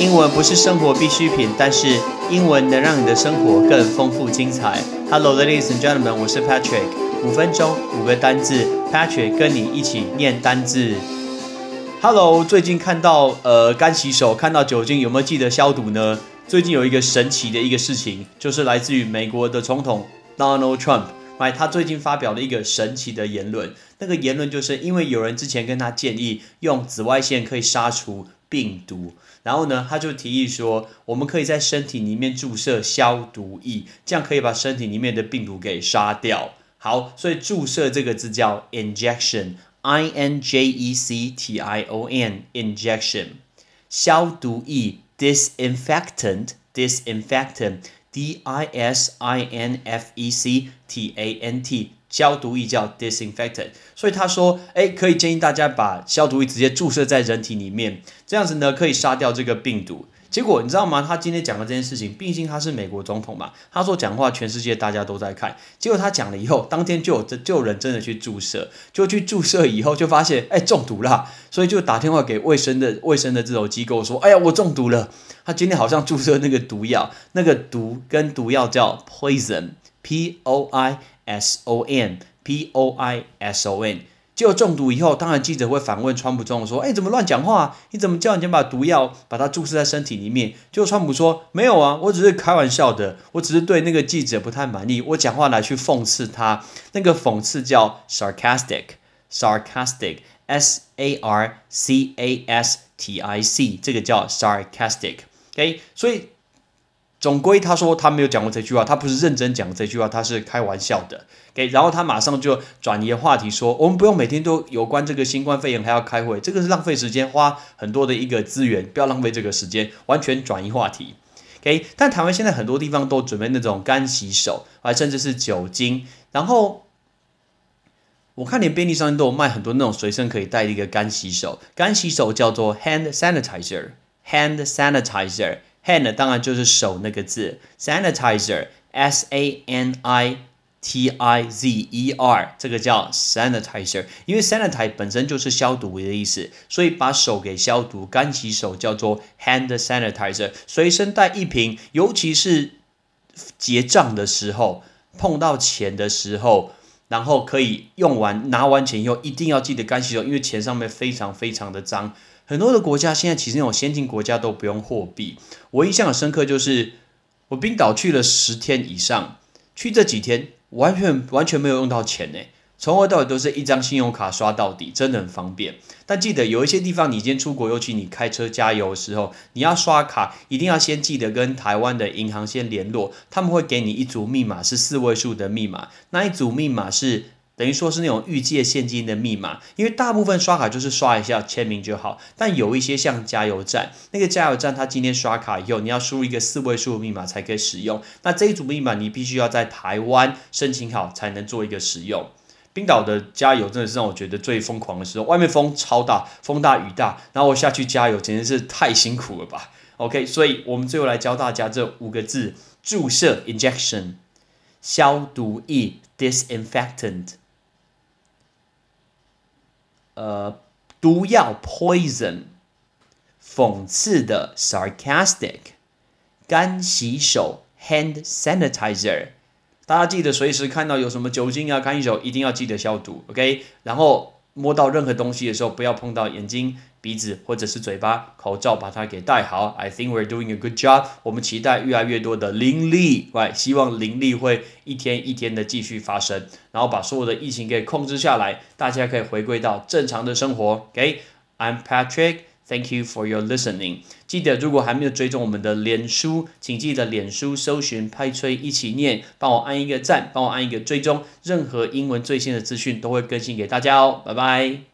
英文不是生活必需品，但是英文能让你的生活更丰富精彩。Hello, ladies and gentlemen，我是 Patrick。五分钟五个单字，Patrick 跟你一起念单字。Hello，最近看到呃干洗手，看到酒精，有没有记得消毒呢？最近有一个神奇的一个事情，就是来自于美国的总统 Donald Trump，哎，他最近发表了一个神奇的言论。那个言论就是因为有人之前跟他建议用紫外线可以杀除病毒，然后呢，他就提议说，我们可以在身体里面注射消毒液，这样可以把身体里面的病毒给杀掉。好，所以注射这个字叫 injection。I N J E C T I O N injection 消毒液 disinfectant disinfectant D I S I N F E C T A N T 消毒液叫 disinfectant，所以他说，哎，可以建议大家把消毒液直接注射在人体里面，这样子呢可以杀掉这个病毒。结果你知道吗？他今天讲的这件事情，毕竟他是美国总统嘛，他说讲话全世界大家都在看。结果他讲了以后，当天就有就有人真的去注射，就去注射以后就发现，哎，中毒了，所以就打电话给卫生的卫生的这种机构说，哎呀，我中毒了。他今天好像注射那个毒药，那个毒跟毒药叫 poison，p o i s o n，p o i s o n。就中毒以后，当然记者会反问川普总统说：“哎，怎么乱讲话？你怎么叫人家把毒药把它注射在身体里面？”就川普说：“没有啊，我只是开玩笑的，我只是对那个记者不太满意，我讲话来去讽刺他。那个讽刺叫 sarcastic，sarcastic，s a r c a s t i c，这个叫 sarcastic。OK，所以。”总归他说他没有讲过这句话，他不是认真讲这句话，他是开玩笑的。给，然后他马上就转移话题说，我们不用每天都有关这个新冠肺炎还要开会，这个是浪费时间，花很多的一个资源，不要浪费这个时间，完全转移话题。OK，但台湾现在很多地方都准备那种干洗手，啊，甚至是酒精。然后我看连便利商店都有卖很多那种随身可以带的一个干洗手，干洗手叫做 hand sanitizer，hand sanitizer。Hand 当然就是手那个字，sanitizer s a n i t i z e r 这个叫 sanitizer，因为 sanitize 本身就是消毒的意思，所以把手给消毒，干洗手叫做 hand sanitizer。随身带一瓶，尤其是结账的时候，碰到钱的时候，然后可以用完拿完钱以后，一定要记得干洗手，因为钱上面非常非常的脏。很多的国家现在其实那种先进国家都不用货币。我印象很深刻，就是我冰岛去了十天以上，去这几天完全完全没有用到钱呢，从头到尾都是一张信用卡刷到底，真的很方便。但记得有一些地方，你今天出国，尤其你开车加油的时候，你要刷卡，一定要先记得跟台湾的银行先联络，他们会给你一组密码，是四位数的密码，那一组密码是。等于说是那种预借现金的密码，因为大部分刷卡就是刷一下签名就好，但有一些像加油站，那个加油站他今天刷卡以后，你要输入一个四位数的密码才可以使用。那这一组密码你必须要在台湾申请好才能做一个使用。冰岛的加油真的是让我觉得最疯狂的时候，外面风超大，风大雨大，然后我下去加油简直是太辛苦了吧。OK，所以我们最后来教大家这五个字：注射 （injection）、消毒液 （disinfectant）。呃，毒药 poison，讽刺的 sarcastic，干洗手 hand sanitizer，大家记得随时看到有什么酒精啊，干洗手一定要记得消毒，OK，然后。摸到任何东西的时候，不要碰到眼睛、鼻子或者是嘴巴，口罩把它给戴好。I think we're doing a good job。我们期待越来越多的灵力，希望灵力会一天一天的继续发生，然后把所有的疫情给控制下来，大家可以回归到正常的生活。OK，I'm Patrick。Thank you for your listening。记得，如果还没有追踪我们的脸书，请记得脸书搜寻“拍吹一起念”，帮我按一个赞，帮我按一个追踪，任何英文最新的资讯都会更新给大家哦。拜拜。